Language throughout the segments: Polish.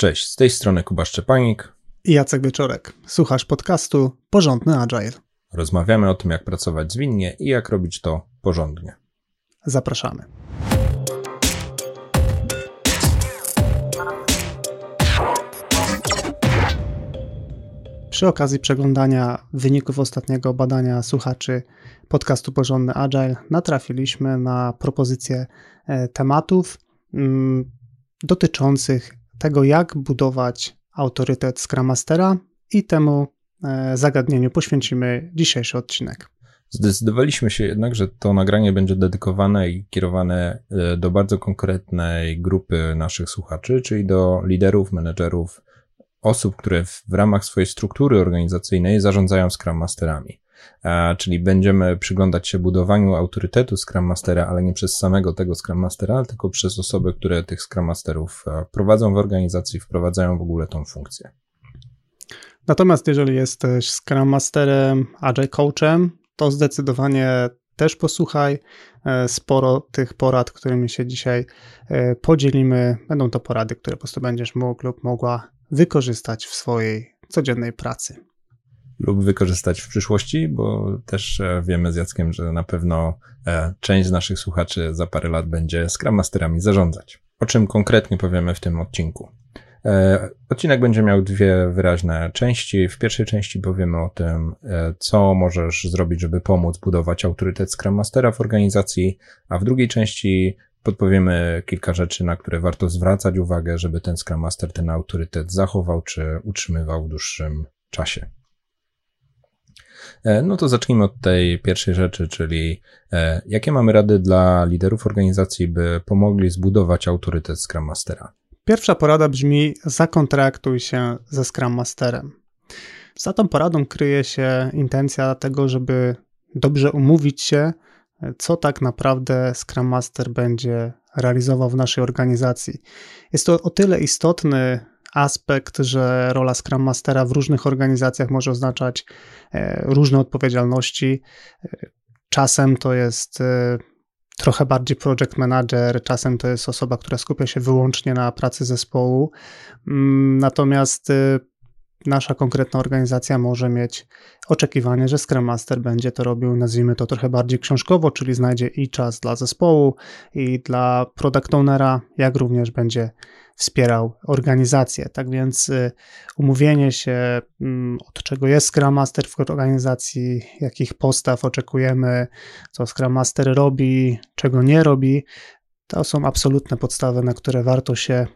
Cześć, z tej strony Kuba Szczepanik i Jacek Wieczorek. Słuchasz podcastu Porządny Agile. Rozmawiamy o tym, jak pracować zwinnie i jak robić to porządnie. Zapraszamy. Przy okazji przeglądania wyników ostatniego badania słuchaczy podcastu Porządny Agile natrafiliśmy na propozycję e, tematów mm, dotyczących tego, jak budować autorytet Scrum Mastera i temu e, zagadnieniu poświęcimy dzisiejszy odcinek. Zdecydowaliśmy się jednak, że to nagranie będzie dedykowane i kierowane e, do bardzo konkretnej grupy naszych słuchaczy, czyli do liderów, menedżerów, osób, które w, ramach swojej struktury organizacyjnej zarządzają Scrum Masterami czyli będziemy przyglądać się budowaniu autorytetu Scrum Mastera, ale nie przez samego tego Scrum Mastera, tylko przez osoby, które tych Scrum Masterów prowadzą w organizacji, wprowadzają w ogóle tą funkcję. Natomiast jeżeli jesteś Scrum Masterem, Agile Coachem, to zdecydowanie też posłuchaj. E, sporo tych porad, którymi się dzisiaj e, podzielimy, będą to porady, które po prostu będziesz mógł lub mogła wykorzystać w swojej codziennej pracy lub wykorzystać w przyszłości, bo też e, wiemy z Jackiem, że na pewno e, część z naszych słuchaczy za parę lat będzie Scrum Masterami zarządzać. O czym konkretnie powiemy w tym odcinku? E, odcinek będzie miał dwie wyraźne części. W pierwszej części powiemy o tym, co możesz zrobić, żeby pomóc budować autorytet Scrum Mastera w organizacji, a w drugiej części podpowiemy kilka rzeczy, na które warto zwracać uwagę, żeby ten Scrum Master ten autorytet zachował czy utrzymywał w dłuższym czasie. E, no to zacznijmy od tej pierwszej rzeczy, czyli e, jakie mamy rady dla liderów organizacji, by pomogli zbudować autorytet Scrum Mastera? Pierwsza porada brzmi: zakontraktuj się ze Scrum Masterem. Za tą poradą kryje się intencja tego, żeby dobrze umówić się, co tak naprawdę Scrum Master będzie realizował w naszej organizacji. Jest to o tyle istotny aspekt, że rola Scrum Mastera w różnych organizacjach może oznaczać e, różne odpowiedzialności. Czasem to jest e, trochę bardziej project manager, czasem to jest osoba, która skupia się wyłącznie na pracy zespołu. Mm, natomiast e, nasza konkretna organizacja może mieć oczekiwanie, że Scrum Master będzie to robił, nazwijmy to trochę bardziej książkowo, czyli znajdzie i czas dla zespołu, i dla product ownera, jak również będzie wspierał organizację. Tak więc y, umówienie się, mm, od czego jest Scrum Master w organizacji, jakich postaw oczekujemy, co Scrum Master robi, czego nie robi, to są absolutne podstawy, na które warto się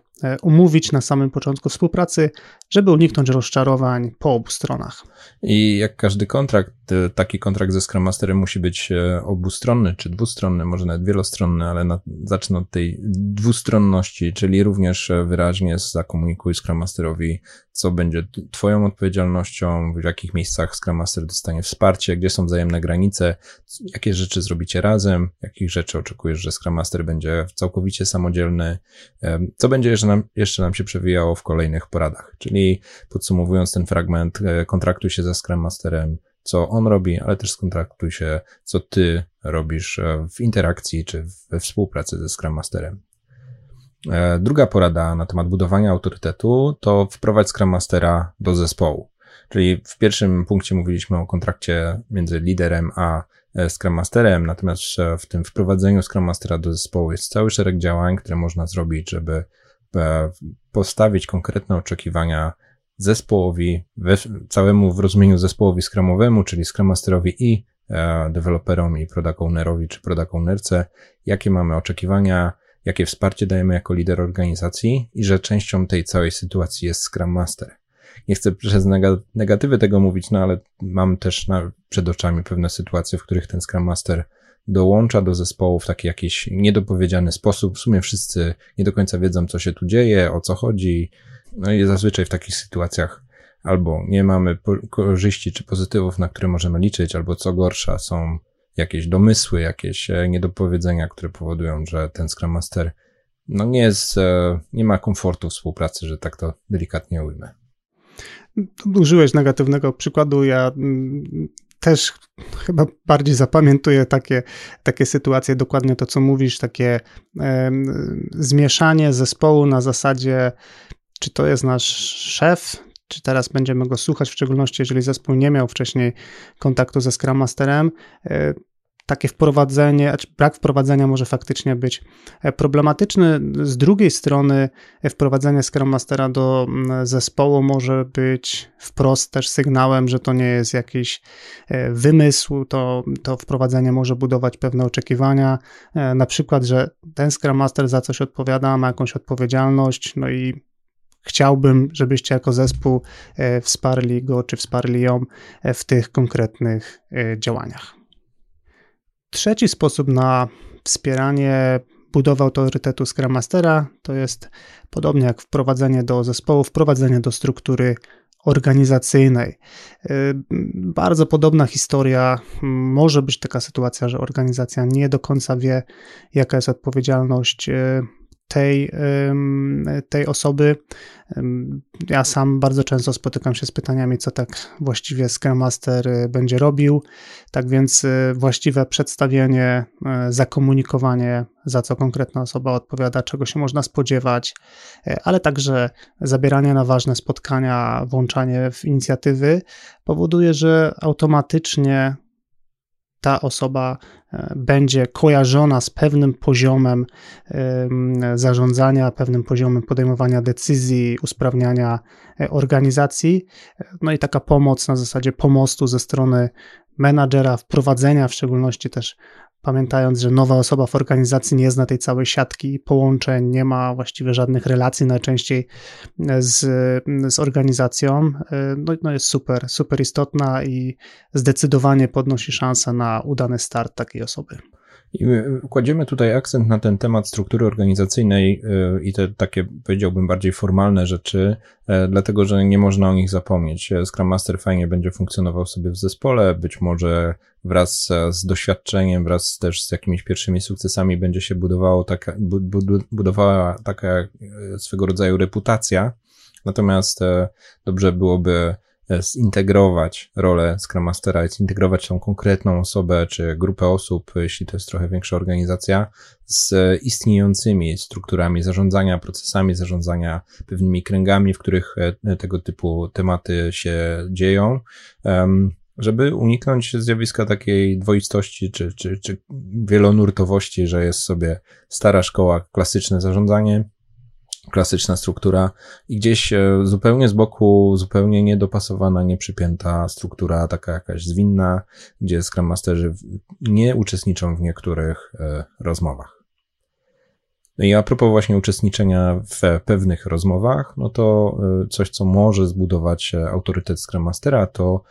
umówić na samym początku współpracy, żeby uniknąć rozczarowań po obu stronach. I jak każdy kontrakt, e, taki kontrakt ze Scrum Masterem musi być e, obustronny czy dwustronny, może nawet wielostronny, ale na, zacznę od tej dwustronności, czyli również wyraźnie zakomunikuj Scrum Masterowi, co będzie Twoją odpowiedzialnością, w jakich miejscach Scrum Master dostanie wsparcie, gdzie są wzajemne granice, jakie rzeczy zrobicie razem, jakich rzeczy oczekujesz, że Scrum Master będzie całkowicie samodzielny, co będzie jeszcze nam, jeszcze nam się przewijało w kolejnych poradach. Czyli podsumowując ten fragment, e, kontraktuj się ze Scrum Masterem, co on robi, ale też skontraktuj się, co ty robisz e, w interakcji czy we współpracy ze Scrum Masterem. E, druga porada na temat budowania autorytetu to wprowadź Scrum Mastera do zespołu. Czyli w pierwszym punkcie mówiliśmy o kontrakcie między liderem a Scrum Masterem, natomiast w tym wprowadzeniu Scrum Mastera do zespołu jest cały szereg działań, które można zrobić, żeby postawić konkretne oczekiwania zespołowi, całemu w rozumieniu zespołowi scrumowemu, czyli Scrum Masterowi i e, deweloperom i product ownerowi czy product ownerce, jakie mamy oczekiwania, jakie wsparcie dajemy jako lider organizacji? I że częścią tej całej sytuacji jest Scrum Master. Nie chcę przez negatywy tego mówić, no ale mam też na, przed oczami pewne sytuacje, w których ten Scrum Master dołącza do zespołu w taki jakiś niedopowiedziany sposób. W sumie wszyscy nie do końca wiedzą, co się tu dzieje, o co chodzi. No i zazwyczaj w takich sytuacjach albo nie mamy korzyści czy pozytywów, na które możemy liczyć, albo co gorsza, są jakieś domysły, jakieś e, niedopowiedzenia, które powodują, że ten Scrum Master no nie jest, e, nie ma komfortu współpracy, że tak to delikatnie ujmę. Użyłeś negatywnego przykładu. Ja mm, też chyba bardziej zapamiętuję takie, takie sytuacje, dokładnie to, co mówisz, takie e, zmieszanie zespołu na zasadzie czy to jest nasz szef, czy teraz będziemy go słuchać, w szczególności jeżeli zespół nie miał wcześniej kontaktu ze Scrum Masterem, e, takie wprowadzenie, znaczy brak wprowadzenia może faktycznie być e, problematyczny. Z drugiej strony, e, wprowadzenie Scrum Mastera do zespołu może być wprost też sygnałem, że to nie jest jakiś wymysł, to, to wprowadzenie może budować pewne oczekiwania, na przykład, że ten Scrum Master za coś odpowiada, ma jakąś odpowiedzialność, no i chciałbym, żebyście jako zespół e, wsparli go czy wsparli ją e, w tych konkretnych e, działaniach. Trzeci sposób na wspieranie budowy autorytetu Scrum Mastera to jest podobnie jak wprowadzenie do zespołu, wprowadzenie do struktury organizacyjnej. Bardzo podobna historia. Może być taka sytuacja, że organizacja nie do końca wie, jaka jest odpowiedzialność tej, tej osoby. Ja sam bardzo często spotykam się z pytaniami, co tak właściwie Scrum Master y, będzie robił. Tak więc y, właściwe przedstawienie, y, zakomunikowanie, za co konkretna osoba odpowiada, czego się można spodziewać, ale także zabieranie na ważne spotkania, włączanie w inicjatywy powoduje, że automatycznie ta osoba e, będzie kojarzona z pewnym poziomem zarządzania, pewnym poziomem podejmowania decyzji, usprawniania e, organizacji. No i taka pomoc na zasadzie pomostu ze strony menadżera, wprowadzenia w szczególności też pamiętając, że nowa osoba w organizacji nie zna tej całej siatki połączeń, nie ma właściwie żadnych relacji najczęściej z, z organizacją, no, no jest super, super istotna i zdecydowanie podnosi szansę na udany start takiej osoby. Kładziemy tutaj akcent na ten temat struktury organizacyjnej y, i te takie, powiedziałbym, bardziej formalne rzeczy, e, dlatego że nie można o nich zapomnieć. Scrum Master fajnie będzie funkcjonował sobie w zespole, być może wraz z doświadczeniem, wraz też z jakimiś pierwszymi sukcesami będzie się budowało taka, budowała taka e, swego rodzaju reputacja. Natomiast e, dobrze byłoby E, zintegrować rolę Scrum Mastera, zintegrować tą konkretną osobę czy grupę osób, jeśli to jest trochę większa organizacja, z istniejącymi strukturami zarządzania, procesami zarządzania, pewnymi kręgami, w których e, tego typu tematy się dzieją, żeby uniknąć zjawiska takiej dwoistości czy, czy, czy wielonurtowości, że jest sobie stara szkoła, klasyczne zarządzanie, klasyczna struktura i gdzieś e, zupełnie z boku, zupełnie niedopasowana, nieprzypięta struktura, taka jakaś zwinna, gdzie Scrum Masterzy nie uczestniczą w niektórych e, rozmowach. No i a propos właśnie uczestniczenia w pewnych rozmowach, no to e, coś, co może zbudować autorytet Scrum Mastera, to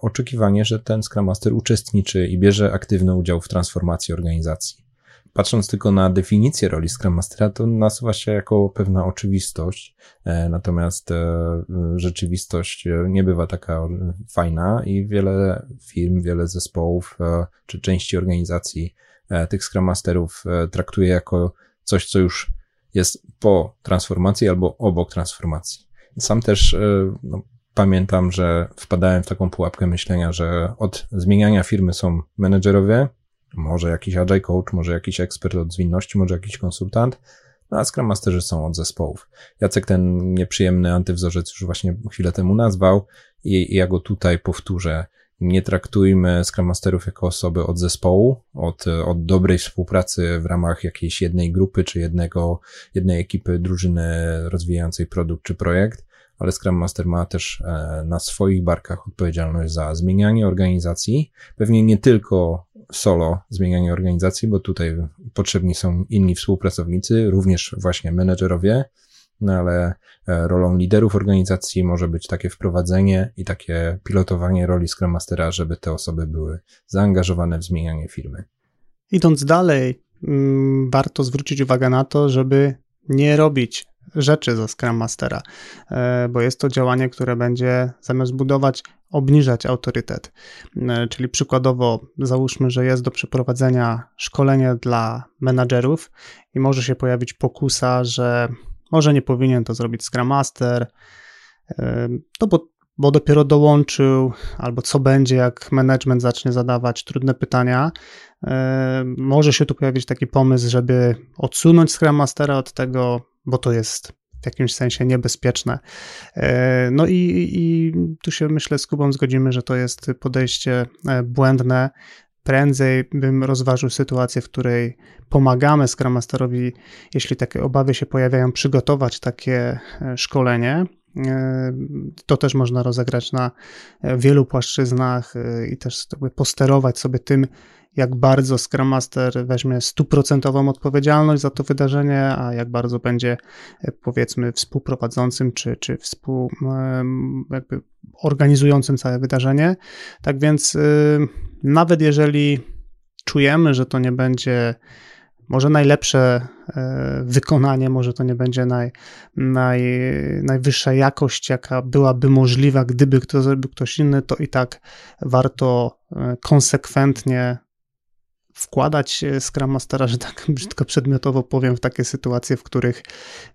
oczekiwanie, że ten Scrum Master uczestniczy i bierze aktywny udział w transformacji organizacji patrząc tylko na definicję roli Scrum Mastera, to nasuwa się jako pewna oczywistość, e, natomiast e, rzeczywistość e, nie bywa taka fajna i wiele firm, wiele zespołów czy części organizacji tych Scrum Masterów traktuje jako coś, co już jest po transformacji albo obok transformacji. Sam też no, pamiętam, że wpadałem w taką pułapkę myślenia, że od zmieniania firmy są menedżerowie, może jakiś agile coach, może jakiś ekspert od zwinności, może jakiś konsultant, no a Scrum Masterzy są od zespołów. Jacek ten nieprzyjemny antywzorzec już właśnie chwilę temu nazwał i ja go tutaj powtórzę. Nie traktujmy Scrum Masterów jako osoby od zespołu, od, od dobrej współpracy w ramach jakiejś jednej grupy, czy jednego, jednej ekipy drużyny rozwijającej produkt czy projekt, ale Scrum Master ma też e, na swoich barkach odpowiedzialność za zmienianie organizacji. Pewnie nie tylko solo zmienianie organizacji, bo tutaj potrzebni są inni współpracownicy, również właśnie menedżerowie, no ale e, rolą liderów organizacji może być takie wprowadzenie i takie pilotowanie roli Scrum Mastera, żeby te osoby były zaangażowane w zmienianie firmy. Idąc dalej, mm, warto zwrócić uwagę na to, żeby nie robić rzeczy za Scrum Mastera, e, bo jest to działanie, które będzie zamiast budować, obniżać autorytet. E, czyli przykładowo, załóżmy, że jest do przeprowadzenia szkolenie dla menadżerów i może się pojawić pokusa, że może nie powinien to zrobić Scrum Master, e, no bo, bo dopiero dołączył, albo co będzie, jak management zacznie zadawać trudne pytania. Może się tu pojawić taki pomysł, żeby odsunąć Scrum Mastera od tego bo to jest w jakimś sensie niebezpieczne. No i, i tu się myślę z Kubą zgodzimy, że to jest podejście błędne. Prędzej bym rozważył sytuację, w której pomagamy Scrum Masterowi, jeśli takie obawy się pojawiają, przygotować takie szkolenie, E, to też można rozegrać na e, wielu płaszczyznach e, i też posterować sobie tym, jak bardzo Scrum Master weźmie stuprocentową odpowiedzialność za to wydarzenie, a jak bardzo będzie powiedzmy współprowadzącym czy, czy współ, jakby organizującym całe wydarzenie. Tak więc nawet jeżeli czujemy, że to nie będzie może najlepsze e, wykonanie, może to nie będzie naj, naj, najwyższa jakość, jaka byłaby możliwa, gdyby to zrobił ktoś inny, to i tak warto e, konsekwentnie wkładać Scrum Mastera, że tak brzydko przedmiotowo powiem, w takie sytuacje, w których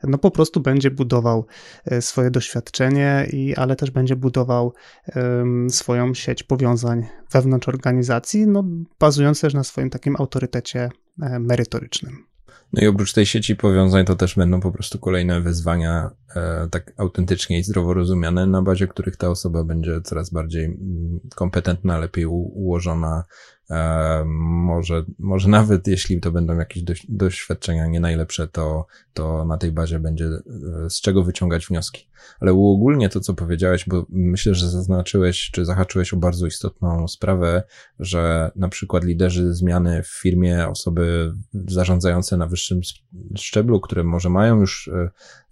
no po prostu będzie budował e, swoje doświadczenie, i, ale też będzie budował um, swoją sieć powiązań wewnątrz organizacji, no bazując też na swoim takim autorytecie E, merytorycznym. No i oprócz tej sieci powiązań to też będą po prostu kolejne wyzwania e, tak autentycznie i zdrowo rozumiane, na bazie których ta osoba będzie coraz bardziej mm, kompetentna, lepiej ułożona, E, może, może nawet jeśli to będą jakieś doświadczenia nie najlepsze, to, to na tej bazie będzie e, z czego wyciągać wnioski. Ale uogólnie to, co powiedziałeś, bo myślę, że zaznaczyłeś, czy zahaczyłeś o bardzo istotną sprawę, że na przykład liderzy zmiany w firmie, osoby zarządzające na wyższym szczeblu, które może mają już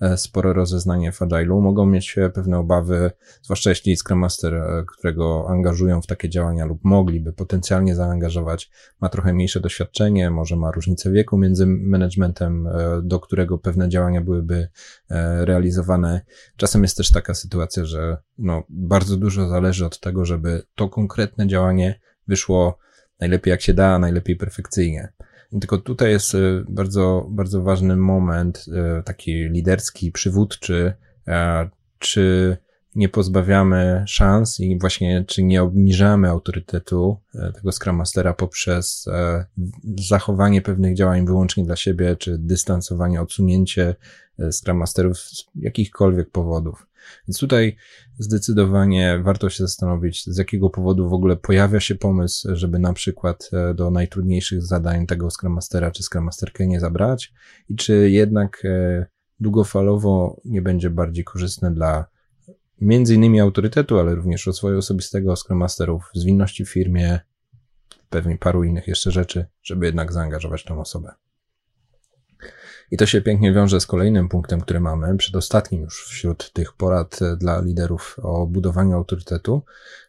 e, spore rozeznanie w Agile'u, mogą mieć pewne obawy, zwłaszcza jeśli Scrum Master, którego angażują w takie działania lub mogliby potencjalnie zaangażować, ma trochę mniejsze doświadczenie, może ma różnicę wieku między managementem, e, do którego pewne działania byłyby e, realizowane. Czasem jest też taka sytuacja, że no, bardzo dużo zależy od tego, żeby to konkretne działanie wyszło najlepiej jak się da, najlepiej perfekcyjnie. Tylko tutaj jest e, bardzo, bardzo ważny moment, taki liderski, przywódczy, czy nie pozbawiamy szans i właśnie czy nie obniżamy autorytetu e, tego Scrum Mastera poprzez e, zachowanie pewnych działań wyłącznie dla siebie, czy dystansowanie, odsunięcie e, Scrum Masterów z jakichkolwiek powodów. Więc tutaj zdecydowanie warto się zastanowić, z jakiego powodu w ogóle pojawia się pomysł, żeby na przykład do najtrudniejszych zadań tego Scrum Mastera czy Scrum Masterkę nie zabrać i czy jednak długofalowo nie będzie bardziej korzystne dla między innymi autorytetu, ale również rozwoju osobistego Scrum Masterów, zwinności w firmie, pewnie paru innych jeszcze rzeczy, żeby jednak zaangażować tą osobę. I to się pięknie wiąże z kolejnym punktem, który mamy, przedostatnim już wśród tych porad dla liderów o budowaniu autorytetu,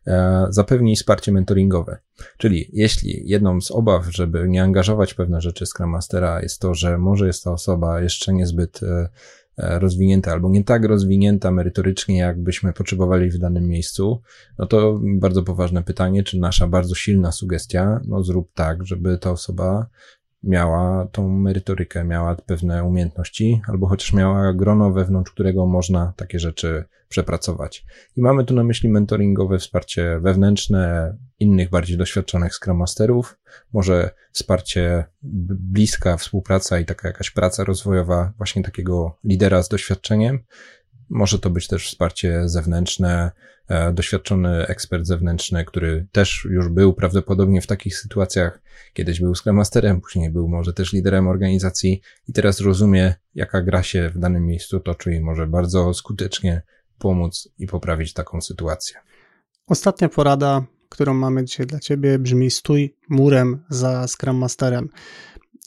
e, zapewni wsparcie mentoringowe. Czyli jeśli jedną z obaw, żeby nie angażować pewne rzeczy Scrum Mastera jest to, że może jest ta osoba jeszcze niezbyt e, E, rozwinięta albo nie tak rozwinięta merytorycznie, jakbyśmy potrzebowali w danym miejscu, no to bardzo poważne pytanie, czy nasza bardzo silna sugestia, no zrób tak, żeby ta osoba miała tą merytorykę, miała pewne umiejętności, albo chociaż miała grono, wewnątrz którego można takie rzeczy przepracować. I mamy tu na myśli mentoringowe wsparcie wewnętrzne, innych bardziej doświadczonych Scrum Masterów, może wsparcie bliska, współpraca i taka jakaś praca rozwojowa właśnie takiego lidera z doświadczeniem. Może to być też wsparcie zewnętrzne, e, doświadczony ekspert zewnętrzny, który też już był prawdopodobnie w takich sytuacjach. Kiedyś był Scrum Masterem, później był może też liderem organizacji i teraz rozumie, jaka gra się w danym miejscu toczy i może bardzo skutecznie pomóc i poprawić taką sytuację. Ostatnia porada, którą mamy dzisiaj dla Ciebie, brzmi: stój murem za Scrum Masterem.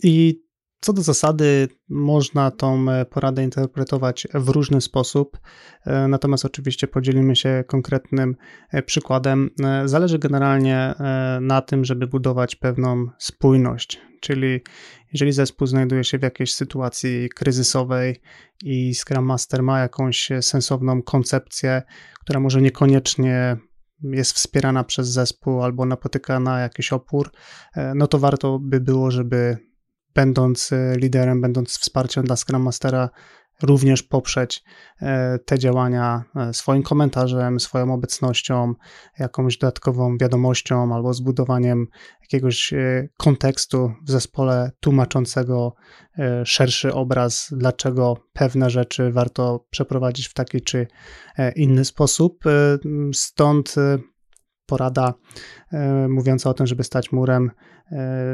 I co do zasady, można tą e, poradę interpretować w różny sposób, e, natomiast oczywiście podzielimy się konkretnym e, przykładem. Zależy generalnie na tym, żeby budować pewną spójność, czyli jeżeli zespół znajduje się w jakiejś sytuacji kryzysowej i Scrum Master ma jakąś sensowną koncepcję, która może niekoniecznie jest wspierana przez zespół albo napotyka na jakiś opór, no to warto by było, żeby będąc e, liderem, będąc wsparciem dla Scrum Mastera, również poprzeć e, te działania e, swoim komentarzem, swoją obecnością, jakąś dodatkową wiadomością albo zbudowaniem jakiegoś kontekstu w zespole tłumaczącego szerszy obraz, dlaczego pewne rzeczy warto przeprowadzić w taki czy inny sposób. Stąd porada mówiąca o tym, żeby stać murem,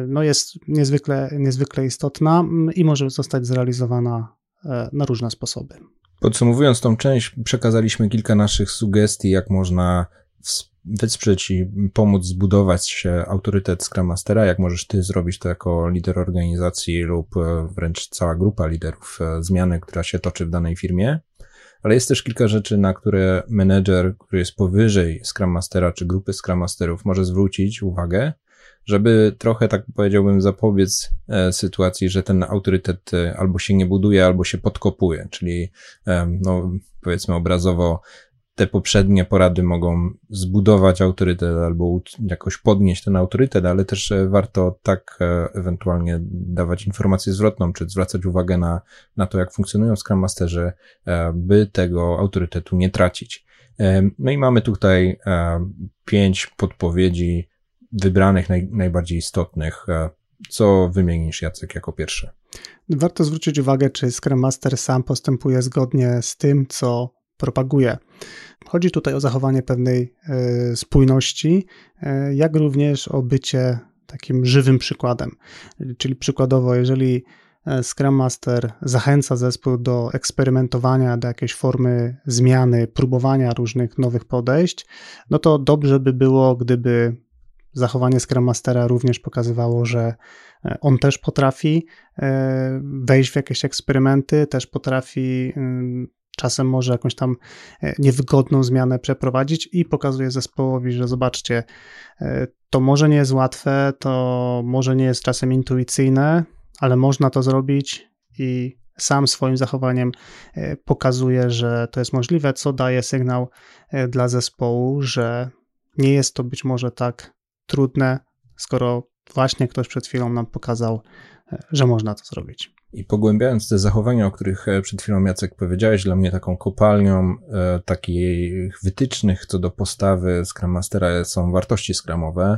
no jest niezwykle, niezwykle istotna i może zostać zrealizowana E, na różne sposoby. Podsumowując tą część, przekazaliśmy kilka naszych sugestii, jak można wesprzeć i pomóc zbudować autorytet Scrum Mastera, jak możesz ty zrobić to jako lider organizacji lub e, wręcz cała grupa liderów e, zmiany, która się toczy w danej firmie. Ale jest też kilka rzeczy, na które menedżer, który jest powyżej Scrum Mastera czy grupy Scrum Masterów może zwrócić uwagę, żeby trochę, tak powiedziałbym, zapobiec e, sytuacji, że ten autorytet e, albo się nie buduje, albo się podkopuje, czyli, no, powiedzmy obrazowo, te poprzednie porady mogą zbudować autorytet albo jakoś podnieść ten autorytet, ale też warto tak ewentualnie dawać informację zwrotną, czy zwracać uwagę na, na to, jak funkcjonują Scrum Masterzy, by tego autorytetu nie tracić. No i mamy tutaj pięć podpowiedzi, wybranych naj, najbardziej istotnych. E, co wymienisz, Jacek, jako pierwszy? Warto zwrócić uwagę, czy Scrum Master sam postępuje zgodnie z tym, co propaguje. Chodzi tutaj o zachowanie pewnej y, spójności, y, jak również o bycie takim żywym przykładem. Czyli przykładowo, jeżeli Scrum Master zachęca zespół do eksperymentowania, do jakiejś formy zmiany, próbowania różnych nowych podejść, no to dobrze by było, gdyby zachowanie Scrum Mastera również pokazywało, że e, on też potrafi e, wejść w jakieś eksperymenty, też potrafi mm, czasem może jakąś tam e, niewygodną zmianę przeprowadzić i pokazuje zespołowi, że zobaczcie, to może nie jest łatwe, to może nie jest czasem intuicyjne, ale można to zrobić i sam swoim zachowaniem pokazuje, że to jest możliwe, co daje sygnał dla zespołu, że nie jest to być może tak trudne, skoro właśnie ktoś przed chwilą nam pokazał, e, że można to zrobić. I pogłębiając te zachowania, o których e, przed chwilą Jacek powiedziałeś, dla mnie taką kopalnią e, takich wytycznych co do postawy Scrum Mastera są wartości skramowe.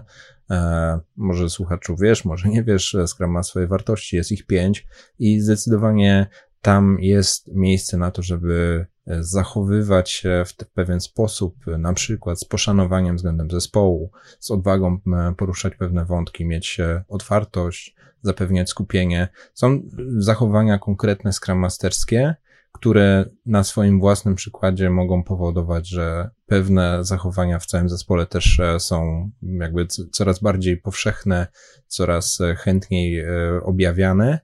E, może słuchaczu wiesz, może nie wiesz, Scrum ma swoje wartości, jest ich pięć i zdecydowanie tam jest miejsce na to, żeby e, zachowywać się w pewien sposób, na przykład z poszanowaniem względem zespołu, z odwagą poruszać pewne wątki, mieć e, otwartość, zapewniać skupienie. Są zachowania konkretne Scrum Masterskie, które na swoim własnym przykładzie mogą powodować, że pewne zachowania w całym zespole też e, są jakby coraz bardziej powszechne, coraz chętniej objawiane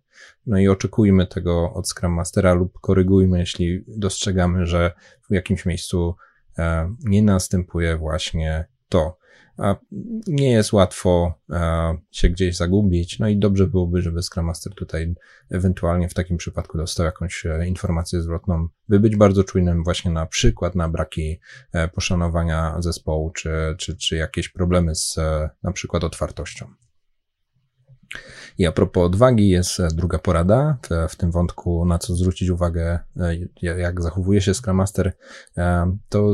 no i oczekujmy tego od Scrum Mastera lub korygujmy, jeśli dostrzegamy, że w jakimś miejscu e, nie następuje właśnie to. A nie jest łatwo e, się gdzieś zagubić, no i dobrze byłoby, żeby Scrum Master tutaj ewentualnie w takim przypadku dostał jakąś e, informację zwrotną, by być bardzo czujnym właśnie na przykład na braki poszanowania zespołu, czy, czy, czy jakieś problemy z na przykład otwartością. I a propos odwagi, jest e, druga porada w, w tym wątku, na co zwrócić uwagę, e, jak zachowuje się Scrum Master. E, to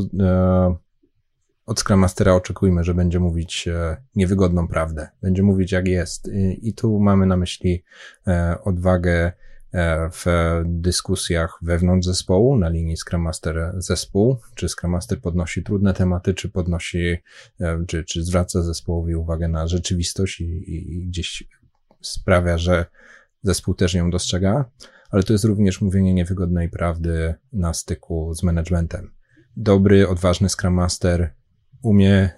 od Scrum Mastera oczekujmy, że będzie mówić niewygodną prawdę, będzie mówić jak jest. I, i tu mamy na myśli odwagę w dyskusjach wewnątrz zespołu, na linii Scrum Master zespół, czy Scrum Master podnosi trudne tematy, czy podnosi, czy, czy zwraca zespołowi uwagę na rzeczywistość i, i gdzieś sprawia, że zespół też ją dostrzega, ale to jest również mówienie niewygodnej prawdy na styku z managementem. Dobry, odważny Scrum Master umie,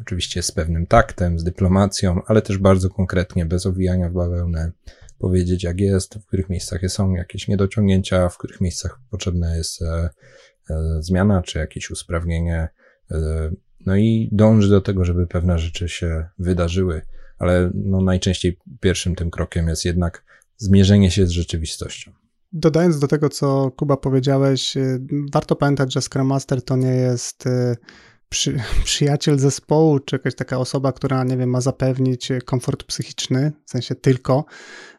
oczywiście z pewnym taktem, z dyplomacją, ale też bardzo konkretnie, bez owijania w bawełnę, powiedzieć jak jest, w których miejscach są jakieś niedociągnięcia, w których miejscach potrzebna jest e, e, zmiana czy jakieś usprawnienie. E, no i dąży do tego, żeby pewne rzeczy się wydarzyły ale no najczęściej pierwszym tym krokiem jest jednak zmierzenie się z rzeczywistością. Dodając do tego, co Kuba powiedziałeś, y, warto pamiętać, że Scrum Master to nie jest y, przy, przyjaciel zespołu, czy jakaś taka osoba, która, nie wiem, ma zapewnić komfort psychiczny, w sensie tylko.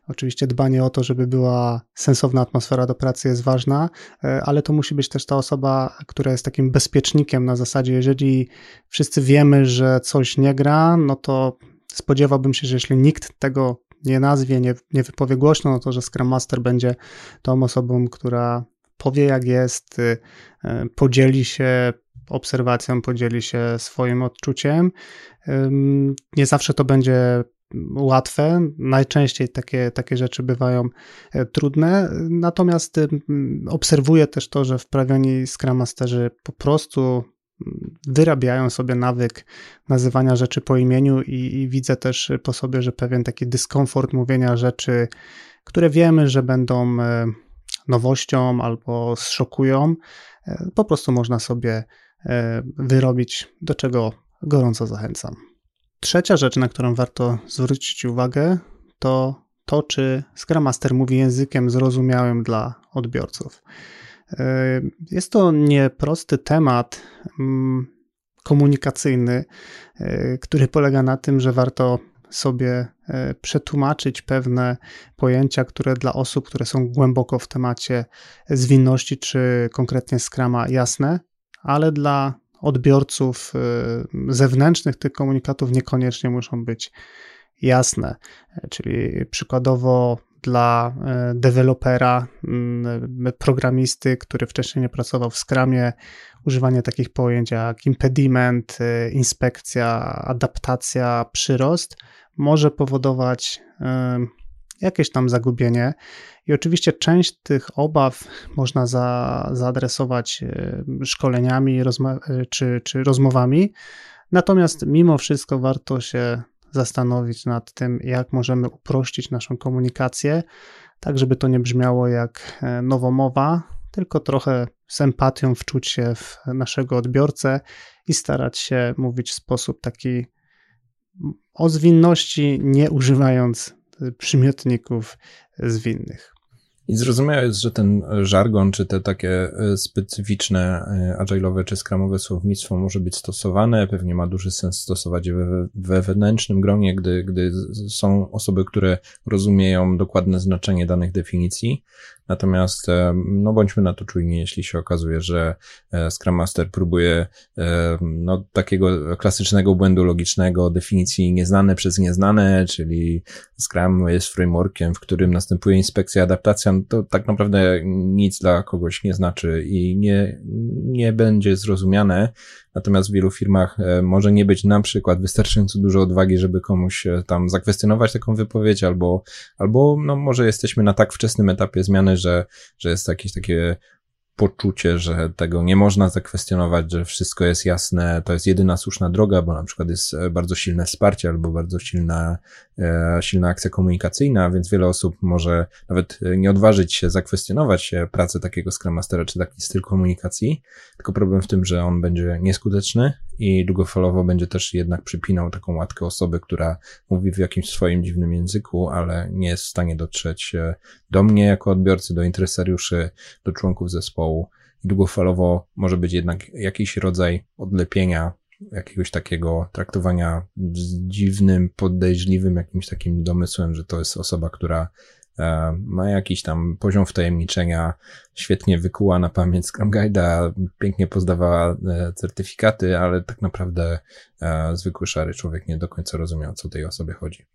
Oczywiście dbanie o to, żeby była sensowna atmosfera do pracy jest ważna, ale to musi być też ta osoba, która jest takim bezpiecznikiem na zasadzie, jeżeli wszyscy wiemy, że coś nie gra, no to spodziewałbym się, że jeśli nikt tego nie nazwie, nie, nie wypowie głośno, no to że Scrum Master będzie tą osobą, która powie jak jest, y, y, podzieli się obserwacją, podzieli się swoim odczuciem. Nie zawsze to będzie łatwe. Najczęściej takie, takie rzeczy bywają e, trudne, natomiast obserwuję też to, że wprawieni Scrum Masterzy po prostu wyrabiają sobie nawyk nazywania rzeczy po imieniu i, i, widzę też po sobie, że pewien taki dyskomfort mówienia rzeczy, które wiemy, że będą e, nowością albo zszokują, e, po prostu można sobie e, wyrobić, do czego gorąco zachęcam. Trzecia rzecz, na którą warto zwrócić uwagę, to to, czy Scrum Master mówi językiem zrozumiałym dla odbiorców. E, jest to nieprosty temat mm, komunikacyjny, który polega na tym, że warto sobie e, przetłumaczyć pewne pojęcia, które dla osób, które są głęboko w temacie zwinności czy konkretnie Scrama jasne, ale dla odbiorców e, zewnętrznych tych komunikatów niekoniecznie muszą być jasne. E, czyli przykładowo dla dewelopera, mm, programisty, który wcześniej nie pracował w Scrumie, używanie takich pojęć jak impediment, inspekcja, adaptacja, przyrost może powodować jakieś tam zagubienie. I oczywiście część tych obaw można za, zaadresować szkoleniami czy, czy rozmowami. Natomiast mimo wszystko warto się zastanowić nad tym, jak możemy uprościć naszą komunikację, tak żeby to nie brzmiało jak e, nowomowa, tylko trochę z empatią wczuć się w naszego odbiorcę i starać się mówić w sposób taki o zwinności, nie używając przymiotników zwinnych. I zrozumiałe jest, że ten żargon, czy te takie e, specyficzne e, agile'owe czy skramowe słownictwo może być stosowane. Pewnie ma duży sens stosować je we, we wewnętrznym gronie, gdy, gdy są osoby, które rozumieją dokładne znaczenie danych definicji. Natomiast, e, no bądźmy na to czujni, jeśli się okazuje, że Scrum Master próbuje no, takiego klasycznego błędu logicznego, definicji nieznane przez nieznane, czyli Scrum jest frameworkiem, w którym następuje inspekcja, adaptacja, to tak naprawdę nic dla kogoś nie znaczy i nie, nie będzie zrozumiane. Natomiast w wielu firmach może nie być na przykład wystarczająco dużo odwagi, żeby komuś tam zakwestionować taką wypowiedź, albo, albo no może jesteśmy na tak wczesnym etapie zmiany, że, że jest jakieś takie poczucie, że tego nie można zakwestionować, że wszystko jest jasne, to jest jedyna słuszna droga, bo na przykład jest e, bardzo silne wsparcie albo bardzo silna, e, silna akcja komunikacyjna, więc wiele osób może nawet e, nie odważyć się zakwestionować pracę takiego Scrum Mastera czy taki styl komunikacji, tylko problem w tym, że on będzie nieskuteczny i długofalowo będzie też jednak przypinał taką łatkę osoby, która mówi w jakimś swoim dziwnym języku, ale nie jest w stanie dotrzeć do mnie jako odbiorcy, do interesariuszy, do członków zespołu i długofalowo może być jednak jakiś rodzaj odlepienia jakiegoś takiego traktowania z dziwnym, podejrzliwym jakimś takim domysłem, że to jest osoba, która e, ma jakiś tam poziom wtajemniczenia, świetnie wykuła na pamięć Scrum Guide'a, pięknie pozdawała e, certyfikaty, ale tak naprawdę e, zwykły szary człowiek nie do końca rozumiał, co tej osobie chodzi.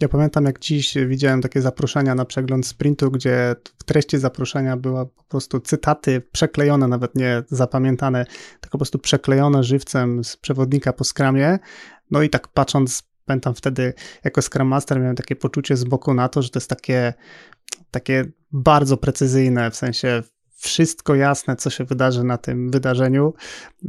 Ja pamiętam, jak dziś widziałem takie zaproszenia na przegląd sprintu, gdzie w treści zaproszenia była po prostu cytaty przeklejone, nawet nie zapamiętane, tylko po prostu przeklejone żywcem z przewodnika po skramie. No i tak patrząc, pamiętam wtedy jako Scrum Master miałem takie poczucie z boku na to, że to jest takie, takie bardzo precyzyjne, w sensie wszystko jasne, co się wydarzy na tym wydarzeniu.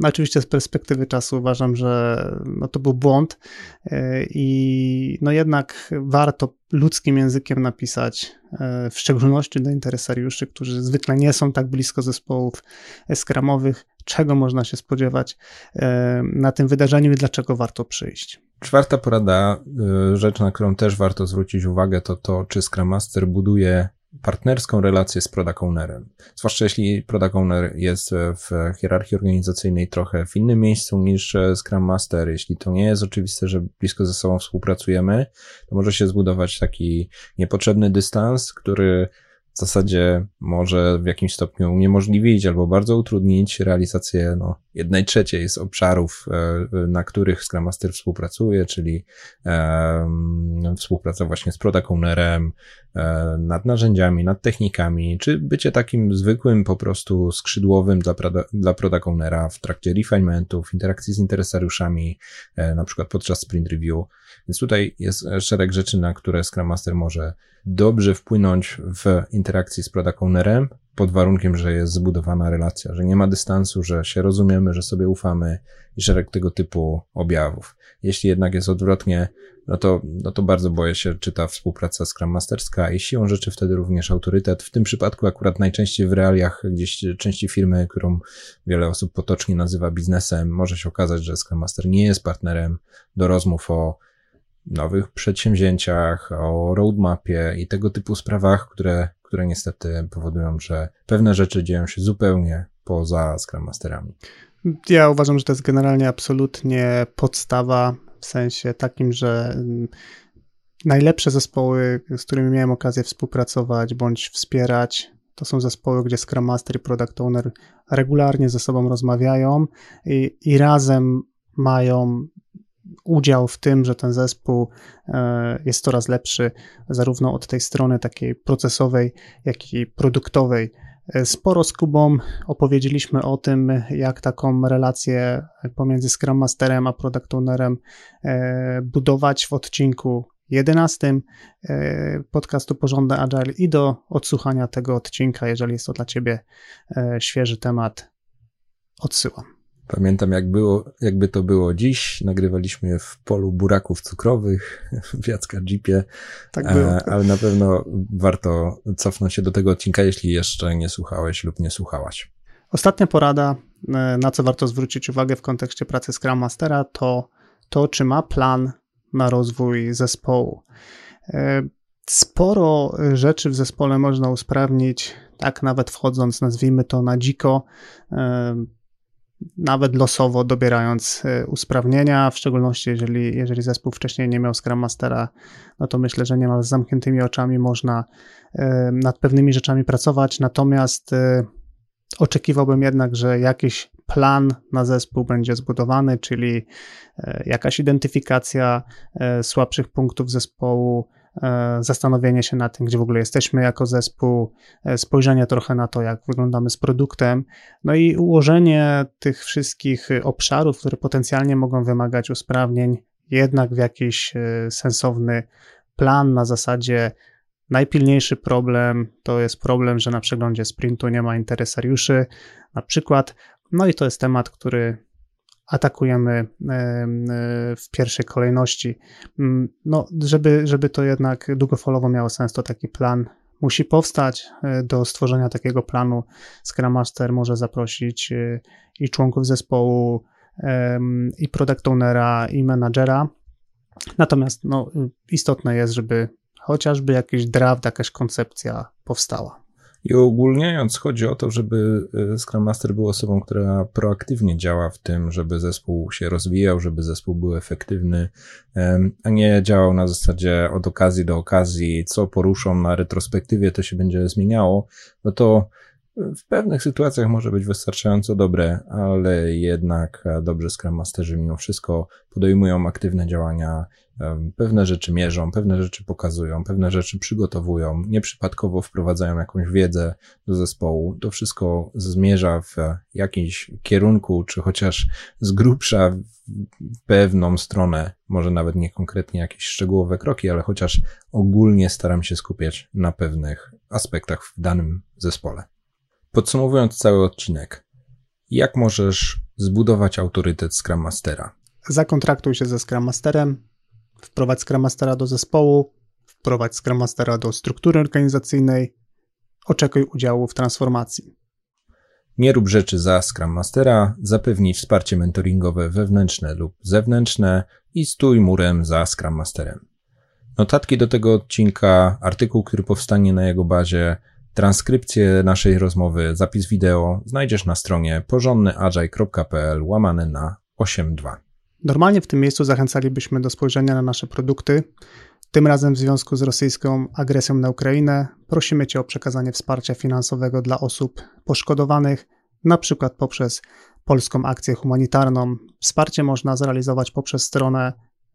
Oczywiście z perspektywy czasu uważam, że no to był błąd e, i no jednak warto ludzkim językiem napisać, e, w szczególności do interesariuszy, którzy zwykle nie są tak blisko zespołów skramowych, czego można się spodziewać e, na tym wydarzeniu i dlaczego warto przyjść. Czwarta porada, rzecz, na którą też warto zwrócić uwagę, to to, czy Scrum Master buduje partnerską relację z product. Zwłaszcza jeśli product owner jest w hierarchii organizacyjnej trochę w innym miejscu niż Scrum Master. Jeśli to nie jest oczywiste, że blisko ze sobą współpracujemy, to może się zbudować taki niepotrzebny dystans, który w zasadzie może w jakimś stopniu uniemożliwić albo bardzo utrudnić realizację no, jednej trzeciej z obszarów, e, na których Scrum Master współpracuje, czyli um, współpraca właśnie z product ownerem, e, nad narzędziami, nad technikami, czy bycie takim zwykłym po prostu skrzydłowym dla, dla product ownera w trakcie refinementów, interakcji z interesariuszami, e, na przykład podczas sprint review. Więc tutaj jest szereg rzeczy, na które Scrum Master może dobrze wpłynąć w interakcji z product ownerem, pod warunkiem, że jest zbudowana relacja, że nie ma dystansu, że się rozumiemy, że sobie ufamy i szereg tego typu objawów. Jeśli jednak jest odwrotnie, no to, no to bardzo boję się, czy ta współpraca Scrum Masterska i siłą rzeczy wtedy również autorytet. W tym przypadku akurat najczęściej w realiach gdzieś części firmy, którą wiele osób potocznie nazywa biznesem, może się okazać, że Scrum Master nie jest partnerem do rozmów o nowych przedsięwzięciach, o roadmapie i tego typu sprawach, które, które niestety powodują, że pewne rzeczy dzieją się zupełnie poza Scrum Masterami. Ja uważam, że to jest generalnie absolutnie podstawa w sensie takim, że mm, najlepsze zespoły, z którymi miałem okazję współpracować bądź wspierać, to są zespoły, gdzie Scrum Master i Product Owner regularnie ze sobą rozmawiają i, i razem mają udział w tym, że ten zespół e, jest coraz lepszy, zarówno od tej strony takiej procesowej, jak i produktowej. E, sporo z Kubą opowiedzieliśmy o tym, jak taką relację pomiędzy Scrum Masterem a Product Ownerem e, budować w odcinku 11 podcastu Porządne Agile i do odsłuchania tego odcinka, jeżeli jest to dla Ciebie świeży temat, odsyłam. Pamiętam, jak było, jakby to było dziś. Nagrywaliśmy je w polu buraków cukrowych w Jacka Jeepie. Tak było. E, ale na pewno warto cofnąć się do tego odcinka, jeśli jeszcze nie słuchałeś lub nie słuchałaś. Ostatnia porada, e, na co warto zwrócić uwagę w kontekście pracy Scrum Mastera, to to, czy ma plan na rozwój zespołu. E, sporo rzeczy w zespole można usprawnić, tak nawet wchodząc, nazwijmy to na dziko nawet losowo dobierając e, usprawnienia, w szczególności jeżeli, jeżeli zespół wcześniej nie miał Scrum Mastera, no to myślę, że niemal z zamkniętymi oczami można e, nad pewnymi rzeczami pracować, natomiast e, oczekiwałbym jednak, że jakiś plan na zespół będzie zbudowany, czyli jakaś identyfikacja słabszych punktów zespołu, zastanowienie się nad tym, gdzie w ogóle jesteśmy jako zespół, e, spojrzenie trochę na to, jak wyglądamy z produktem, no i ułożenie tych wszystkich obszarów, które potencjalnie mogą wymagać usprawnień, jednak w jakiś e, sensowny plan na zasadzie najpilniejszy problem to jest problem, że na przeglądzie sprintu nie ma interesariuszy, na przykład, no i to jest temat, który atakujemy w pierwszej kolejności. Mm, no, żeby, żeby to jednak długofalowo miało sens, to taki plan musi powstać. E, do stworzenia takiego planu Scrum Master może zaprosić e, i członków zespołu, i product ownera, i menadżera. Natomiast no, istotne jest, żeby chociażby jakiś draft, jakaś koncepcja powstała. I ogólniając, chodzi o to, żeby e, Scrum Master był osobą, która proaktywnie działa w tym, żeby zespół się rozwijał, żeby zespół był efektywny, a nie działał na zasadzie od okazji do okazji, co poruszą na retrospektywie, to się będzie zmieniało, no to w pewnych sytuacjach może być wystarczająco dobre, ale jednak dobrze Scrum Masterzy mimo wszystko podejmują aktywne działania, pewne rzeczy mierzą, pewne rzeczy pokazują, pewne rzeczy przygotowują, nieprzypadkowo wprowadzają jakąś wiedzę do zespołu. To wszystko zmierza w jakimś kierunku, czy chociaż z grubsza w pewną stronę, może nawet nie konkretnie jakieś szczegółowe kroki, ale chociaż ogólnie staram się skupiać na pewnych aspektach w danym zespole. Podsumowując cały odcinek, jak możesz zbudować autorytet Scrum Mastera? Zakontraktuj się ze Scrum Masterem, wprowadź Scrum Mastera do zespołu, wprowadź Scrum Mastera do struktury organizacyjnej, oczekuj udziału w transformacji. Nie rób rzeczy za Scrum Mastera, zapewnij wsparcie mentoringowe wewnętrzne lub zewnętrzne i stój murem za Scrum Masterem. Notatki do tego odcinka, artykuł, który powstanie na jego bazie, transkrypcję naszej rozmowy, zapis wideo znajdziesz na stronie porządnyagile.pl łamane na 8.2. Normalnie w tym miejscu zachęcalibyśmy do spojrzenia na nasze produkty. Tym razem w związku z rosyjską agresją na Ukrainę prosimy Cię o przekazanie wsparcia finansowego dla osób poszkodowanych, na przykład poprzez polską akcję humanitarną. Wsparcie można zrealizować poprzez stronę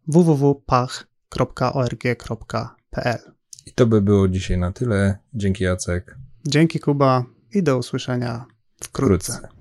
www.pach.org.pl. I to by było dzisiaj na tyle. Dzięki Jacek. Dzięki Kuba i do usłyszenia wkrótce. wkrótce.